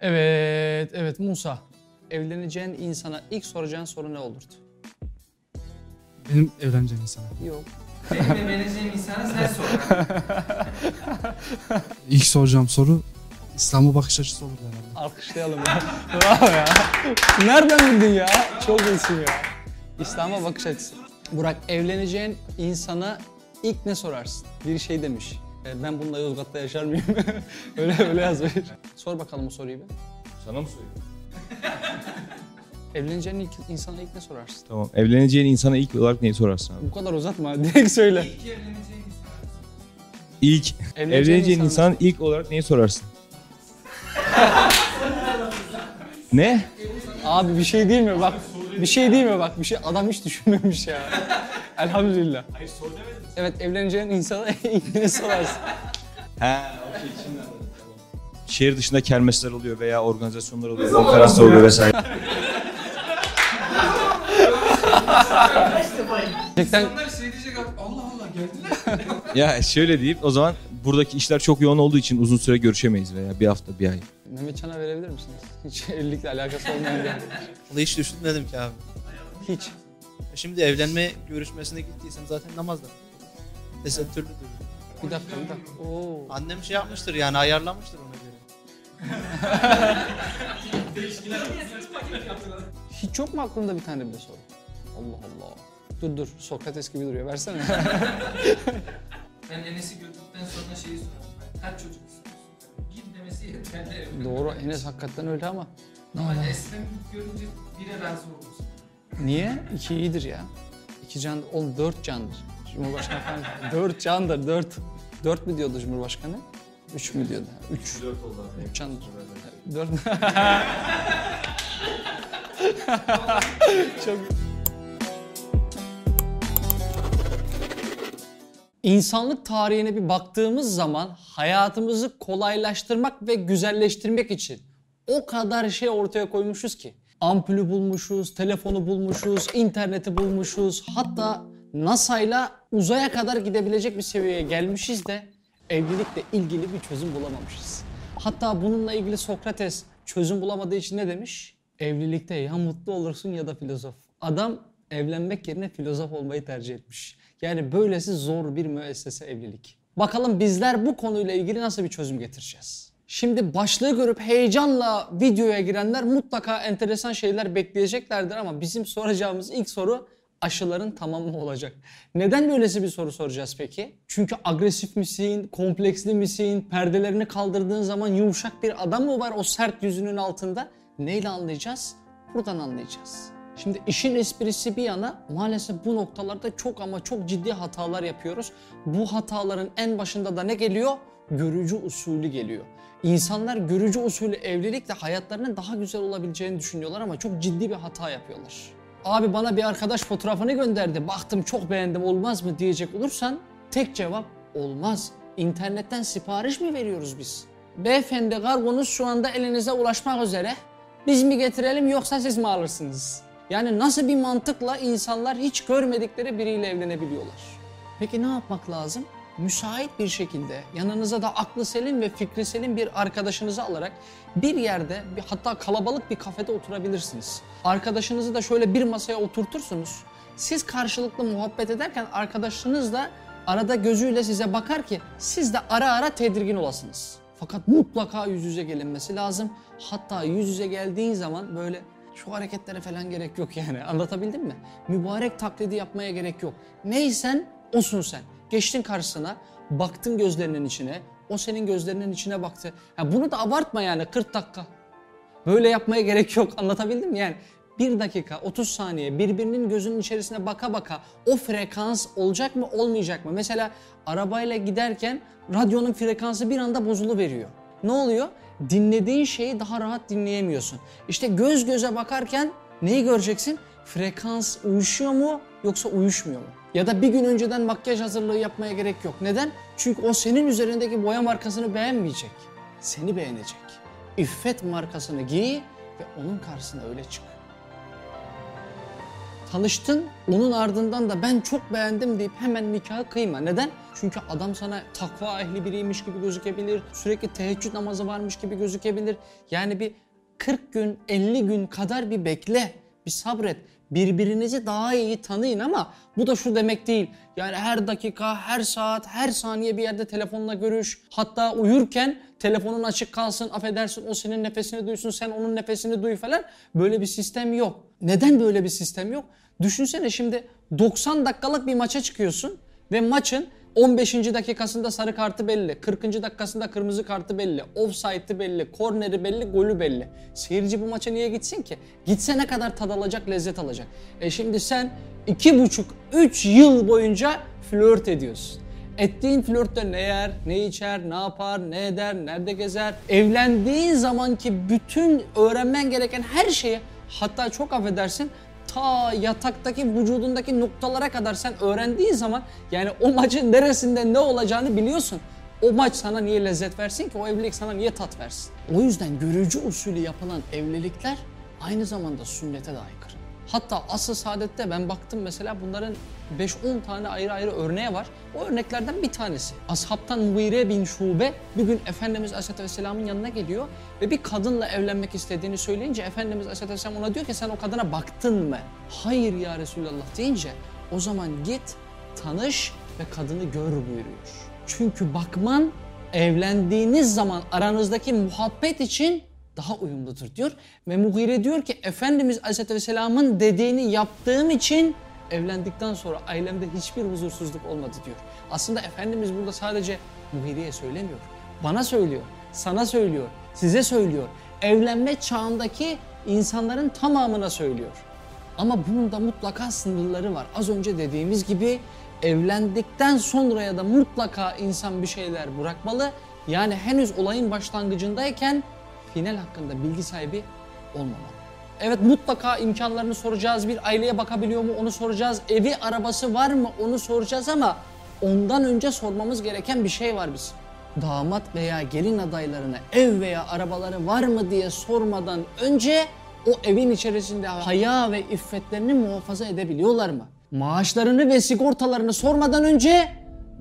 Evet, evet Musa. Evleneceğin insana ilk soracağın soru ne olurdu? Benim evleneceğim insan. Yok. Benim evleneceğim insana sen sor. İlk soracağım soru İslam'a bakış açısı olur herhalde. Alkışlayalım ya. Bravo ya. Nereden bildin ya? Çok iyisin ya. İslam'a bakış açısı. Burak evleneceğin insana ilk ne sorarsın? Bir şey demiş. E, Ben bununla Yozgat'ta yaşar mıyım? öyle öyle yazmış. Sor bakalım o soruyu bir. Sana mı sorayım? Evleneceğin ilk insana ilk ne sorarsın? Tamam. Evleneceğin insana ilk olarak neyi sorarsın abi? Bu kadar uzatma. Direkt söyle. İlk evleneceğim insan. İlk. Evleneceğin Evleneceğin insanla- insanın ilk olarak neyi sorarsın? ne? Abi bir şey değil mi? Bak bir şey değil mi? Bak bir şey adam hiç düşünmemiş ya. Elhamdülillah. Hayır sor demedim. Evet evleneceğin insana ne sorarsın? Ha, okey şimdi anladım. Şehir dışında kermesler oluyor veya organizasyonlar oluyor, konferanslar oluyor vesaire. Gerçekten İnsanlar şey diyecek Allah Allah geldiler. ya şöyle deyip o zaman buradaki işler çok yoğun olduğu için uzun süre görüşemeyiz veya bir hafta, bir ay. Mehmetcan'a verebilir misiniz? Hiç evlilikle alakası olmayan bir Vallahi hiç düşünmedim ki abi. Hiç. Şimdi evlenme görüşmesine gittiysem zaten namazda. Tesettürlüdür. Bir dakika bir dakika. Oo. Annem şey yapmıştır yani ayarlamıştır ona göre. Hiç yok mu aklında bir tane bile soru? Allah Allah. Dur dur Sokrates gibi duruyor versene. Ben Enes'i gördükten sonra şeyi sorarım. Kaç çocuk istiyorsun? Git demesi yeterli. Doğru Enes hakikaten öyle ama. Ama Eslem görünce bire razı olursun. Niye? İki iyidir ya. İki can, oğlum dört candır. Cumhurbaşkanı falan. dört candır, dört. Dört mü diyordu Cumhurbaşkanı? Üç mü diyordu? Üç. Dört oldu Üç candır. Dört. Çok İnsanlık tarihine bir baktığımız zaman hayatımızı kolaylaştırmak ve güzelleştirmek için o kadar şey ortaya koymuşuz ki. Ampulü bulmuşuz, telefonu bulmuşuz, interneti bulmuşuz. Hatta NASA'yla uzaya kadar gidebilecek bir seviyeye gelmişiz de evlilikle ilgili bir çözüm bulamamışız. Hatta bununla ilgili Sokrates çözüm bulamadığı için ne demiş? Evlilikte ya mutlu olursun ya da filozof. Adam evlenmek yerine filozof olmayı tercih etmiş. Yani böylesi zor bir müessese evlilik. Bakalım bizler bu konuyla ilgili nasıl bir çözüm getireceğiz? Şimdi başlığı görüp heyecanla videoya girenler mutlaka enteresan şeyler bekleyeceklerdir ama bizim soracağımız ilk soru aşıların tamamı olacak. Neden böylesi bir soru soracağız peki? Çünkü agresif misin, kompleksli misin, perdelerini kaldırdığın zaman yumuşak bir adam mı var o sert yüzünün altında? Neyle anlayacağız? Buradan anlayacağız. Şimdi işin esprisi bir yana maalesef bu noktalarda çok ama çok ciddi hatalar yapıyoruz. Bu hataların en başında da ne geliyor? Görücü usulü geliyor. İnsanlar görücü usulü evlilikle hayatlarının daha güzel olabileceğini düşünüyorlar ama çok ciddi bir hata yapıyorlar. Abi bana bir arkadaş fotoğrafını gönderdi. Baktım çok beğendim olmaz mı diyecek olursan tek cevap olmaz. İnternetten sipariş mi veriyoruz biz? Beyefendi kargonuz şu anda elinize ulaşmak üzere. Biz mi getirelim yoksa siz mi alırsınız? Yani nasıl bir mantıkla insanlar hiç görmedikleri biriyle evlenebiliyorlar? Peki ne yapmak lazım? Müsait bir şekilde yanınıza da aklı selim ve fikri selim bir arkadaşınızı alarak bir yerde bir, hatta kalabalık bir kafede oturabilirsiniz. Arkadaşınızı da şöyle bir masaya oturtursunuz. Siz karşılıklı muhabbet ederken arkadaşınız da arada gözüyle size bakar ki siz de ara ara tedirgin olasınız. Fakat mutlaka yüz yüze gelinmesi lazım. Hatta yüz yüze geldiğin zaman böyle şu hareketlere falan gerek yok yani. Anlatabildim mi? Mübarek taklidi yapmaya gerek yok. Neysen osun sen. Geçtin karşısına, baktın gözlerinin içine, o senin gözlerinin içine baktı. Ha bunu da abartma yani 40 dakika. Böyle yapmaya gerek yok. Anlatabildim mi? Yani bir dakika, 30 saniye birbirinin gözünün içerisine baka baka o frekans olacak mı olmayacak mı? Mesela arabayla giderken radyonun frekansı bir anda bozulu veriyor. Ne oluyor? Dinlediğin şeyi daha rahat dinleyemiyorsun. İşte göz göze bakarken neyi göreceksin? Frekans uyuşuyor mu yoksa uyuşmuyor mu? Ya da bir gün önceden makyaj hazırlığı yapmaya gerek yok. Neden? Çünkü o senin üzerindeki boya markasını beğenmeyecek. Seni beğenecek. İffet markasını giy ve onun karşısına öyle çık. Tanıştın, onun ardından da ben çok beğendim deyip hemen nikahı kıyma. Neden? Çünkü adam sana takva ehli biriymiş gibi gözükebilir. Sürekli teheccüd namazı varmış gibi gözükebilir. Yani bir 40 gün, 50 gün kadar bir bekle, bir sabret. Birbirinizi daha iyi tanıyın ama bu da şu demek değil. Yani her dakika, her saat, her saniye bir yerde telefonla görüş. Hatta uyurken telefonun açık kalsın, affedersin o senin nefesini duysun, sen onun nefesini duy falan. Böyle bir sistem yok. Neden böyle bir sistem yok? Düşünsene şimdi 90 dakikalık bir maça çıkıyorsun ve maçın 15. dakikasında sarı kartı belli, 40. dakikasında kırmızı kartı belli, offside'ı belli, korneri belli, golü belli. Seyirci bu maça niye gitsin ki? Gitse ne kadar tad alacak, lezzet alacak. E şimdi sen 2,5-3 yıl boyunca flört ediyorsun. Ettiğin flörtte ne yer, ne içer, ne yapar, ne eder, nerede gezer. Evlendiğin zamanki bütün öğrenmen gereken her şeyi hatta çok affedersin ta yataktaki vücudundaki noktalara kadar sen öğrendiğin zaman yani o maçın neresinde ne olacağını biliyorsun. O maç sana niye lezzet versin ki? O evlilik sana niye tat versin? O yüzden görücü usulü yapılan evlilikler aynı zamanda sünnete de aykırı. Hatta asıl saadette ben baktım mesela bunların 5-10 tane ayrı ayrı örneği var. O örneklerden bir tanesi. Ashabtan Mughire bin Şube bir gün Efendimiz Aleyhisselatü Vesselam'ın yanına geliyor ve bir kadınla evlenmek istediğini söyleyince Efendimiz Aleyhisselatü Vesselam ona diyor ki sen o kadına baktın mı? Hayır ya Resulallah deyince o zaman git tanış ve kadını gör buyuruyor. Çünkü bakman evlendiğiniz zaman aranızdaki muhabbet için daha uyumludur diyor. Ve Mughire diyor ki Efendimiz Aleyhisselatü Vesselam'ın dediğini yaptığım için evlendikten sonra ailemde hiçbir huzursuzluk olmadı diyor. Aslında Efendimiz burada sadece Mughire'ye söylemiyor. Bana söylüyor, sana söylüyor, size söylüyor. Evlenme çağındaki insanların tamamına söylüyor. Ama bunun da mutlaka sınırları var. Az önce dediğimiz gibi evlendikten sonraya da mutlaka insan bir şeyler bırakmalı. Yani henüz olayın başlangıcındayken final hakkında bilgi sahibi olmamalı. Evet mutlaka imkanlarını soracağız. Bir aileye bakabiliyor mu onu soracağız. Evi arabası var mı onu soracağız ama ondan önce sormamız gereken bir şey var bizim. Damat veya gelin adaylarına ev veya arabaları var mı diye sormadan önce o evin içerisinde haya ve iffetlerini muhafaza edebiliyorlar mı? Maaşlarını ve sigortalarını sormadan önce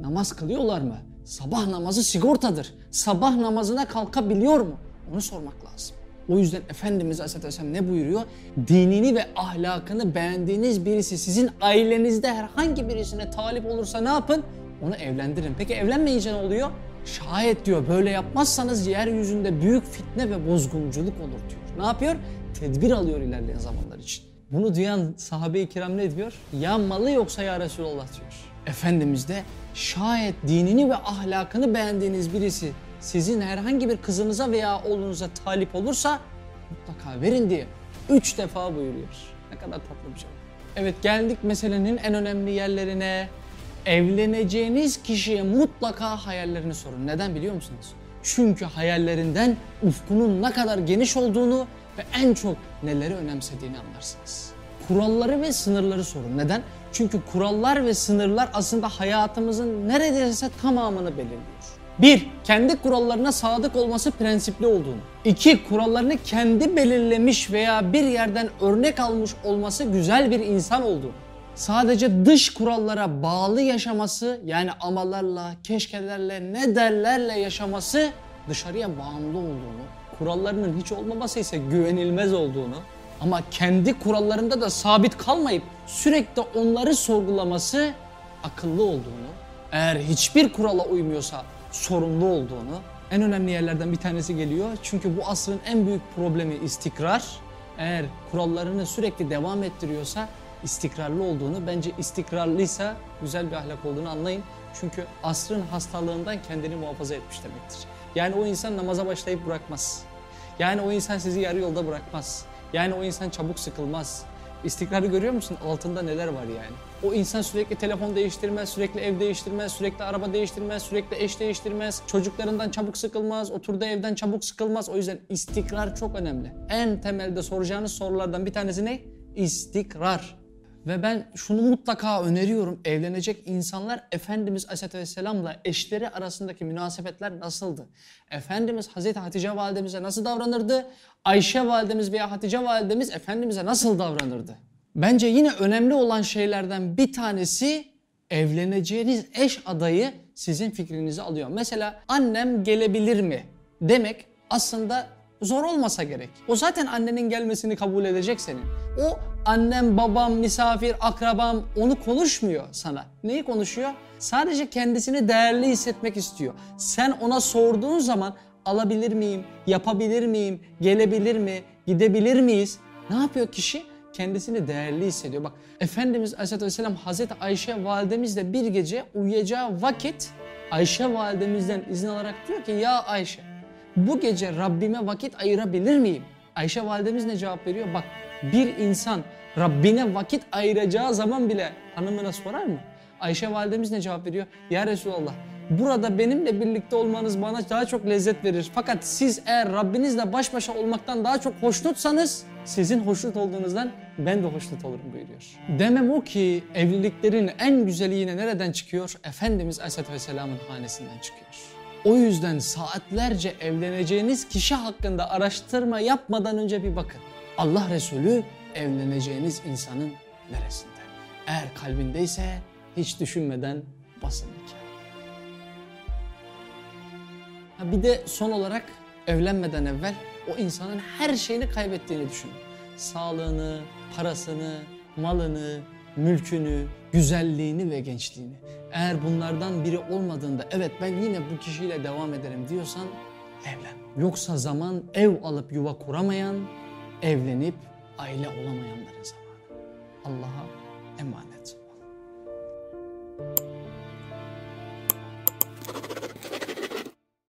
namaz kılıyorlar mı? Sabah namazı sigortadır. Sabah namazına kalkabiliyor mu? Onu sormak lazım. O yüzden Efendimiz Aleyhisselatü ne buyuruyor? Dinini ve ahlakını beğendiğiniz birisi sizin ailenizde herhangi birisine talip olursa ne yapın? Onu evlendirin. Peki evlenmeyince ne oluyor? Şayet diyor böyle yapmazsanız yeryüzünde büyük fitne ve bozgunculuk olur diyor. Ne yapıyor? Tedbir alıyor ilerleyen zamanlar için. Bunu duyan sahabe-i kiram ne diyor? Ya malı yoksa ya Resulallah diyor. Efendimiz de şayet dinini ve ahlakını beğendiğiniz birisi sizin herhangi bir kızınıza veya oğlunuza talip olursa mutlaka verin diye üç defa buyuruyor. Ne kadar tatlı bir şey. Evet geldik meselenin en önemli yerlerine. Evleneceğiniz kişiye mutlaka hayallerini sorun. Neden biliyor musunuz? Çünkü hayallerinden ufkunun ne kadar geniş olduğunu ve en çok neleri önemsediğini anlarsınız. Kuralları ve sınırları sorun. Neden? Çünkü kurallar ve sınırlar aslında hayatımızın neredeyse tamamını belirliyor. Bir, kendi kurallarına sadık olması prensipli olduğunu. İki, kurallarını kendi belirlemiş veya bir yerden örnek almış olması güzel bir insan olduğunu. Sadece dış kurallara bağlı yaşaması yani amalarla, keşkelerle, ne derlerle yaşaması dışarıya bağımlı olduğunu, kurallarının hiç olmaması ise güvenilmez olduğunu ama kendi kurallarında da sabit kalmayıp sürekli onları sorgulaması akıllı olduğunu, eğer hiçbir kurala uymuyorsa sorumlu olduğunu, en önemli yerlerden bir tanesi geliyor. Çünkü bu asrın en büyük problemi istikrar. Eğer kurallarını sürekli devam ettiriyorsa istikrarlı olduğunu, bence istikrarlıysa güzel bir ahlak olduğunu anlayın. Çünkü asrın hastalığından kendini muhafaza etmiş demektir. Yani o insan namaza başlayıp bırakmaz. Yani o insan sizi yarı yolda bırakmaz. Yani o insan çabuk sıkılmaz. İstikrarı görüyor musun? Altında neler var yani? O insan sürekli telefon değiştirmez, sürekli ev değiştirmez, sürekli araba değiştirmez, sürekli eş değiştirmez. Çocuklarından çabuk sıkılmaz, oturduğu evden çabuk sıkılmaz. O yüzden istikrar çok önemli. En temelde soracağınız sorulardan bir tanesi ne? İstikrar. Ve ben şunu mutlaka öneriyorum. Evlenecek insanlar Efendimiz Aleyhisselatü Vesselam'la eşleri arasındaki münasebetler nasıldı? Efendimiz Hazreti Hatice validemize nasıl davranırdı? Ayşe validemiz veya Hatice validemiz Efendimiz'e nasıl davranırdı? Bence yine önemli olan şeylerden bir tanesi evleneceğiniz eş adayı sizin fikrinizi alıyor. Mesela annem gelebilir mi demek aslında zor olmasa gerek. O zaten annenin gelmesini kabul edecek senin. O annem, babam, misafir, akrabam onu konuşmuyor sana. Neyi konuşuyor? Sadece kendisini değerli hissetmek istiyor. Sen ona sorduğun zaman alabilir miyim, yapabilir miyim, gelebilir mi, gidebilir miyiz? Ne yapıyor kişi? Kendisini değerli hissediyor. Bak Efendimiz Aleyhisselatü Vesselam Hazreti Ayşe validemizle bir gece uyuyacağı vakit Ayşe validemizden izin alarak diyor ki ya Ayşe bu gece Rabbime vakit ayırabilir miyim? Ayşe validemiz ne cevap veriyor? Bak bir insan Rabbine vakit ayıracağı zaman bile hanımına sorar mı? Ayşe validemiz ne cevap veriyor? Ya Resulallah burada benimle birlikte olmanız bana daha çok lezzet verir. Fakat siz eğer Rabbinizle baş başa olmaktan daha çok hoşnutsanız sizin hoşnut olduğunuzdan ben de hoşnut olurum buyuruyor. Demem o ki evliliklerin en güzeli yine nereden çıkıyor? Efendimiz Aleyhisselatü Vesselam'ın hanesinden çıkıyor. O yüzden saatlerce evleneceğiniz kişi hakkında araştırma yapmadan önce bir bakın. Allah Resulü evleneceğiniz insanın neresinde? Eğer kalbindeyse hiç düşünmeden basın nikah. Ha bir de son olarak evlenmeden evvel o insanın her şeyini kaybettiğini düşünün. Sağlığını, parasını, malını, mülkünü, güzelliğini ve gençliğini. Eğer bunlardan biri olmadığında evet ben yine bu kişiyle devam ederim diyorsan evlen. Yoksa zaman ev alıp yuva kuramayan, evlenip aile olamayanların zamanı. Allah'a emanet.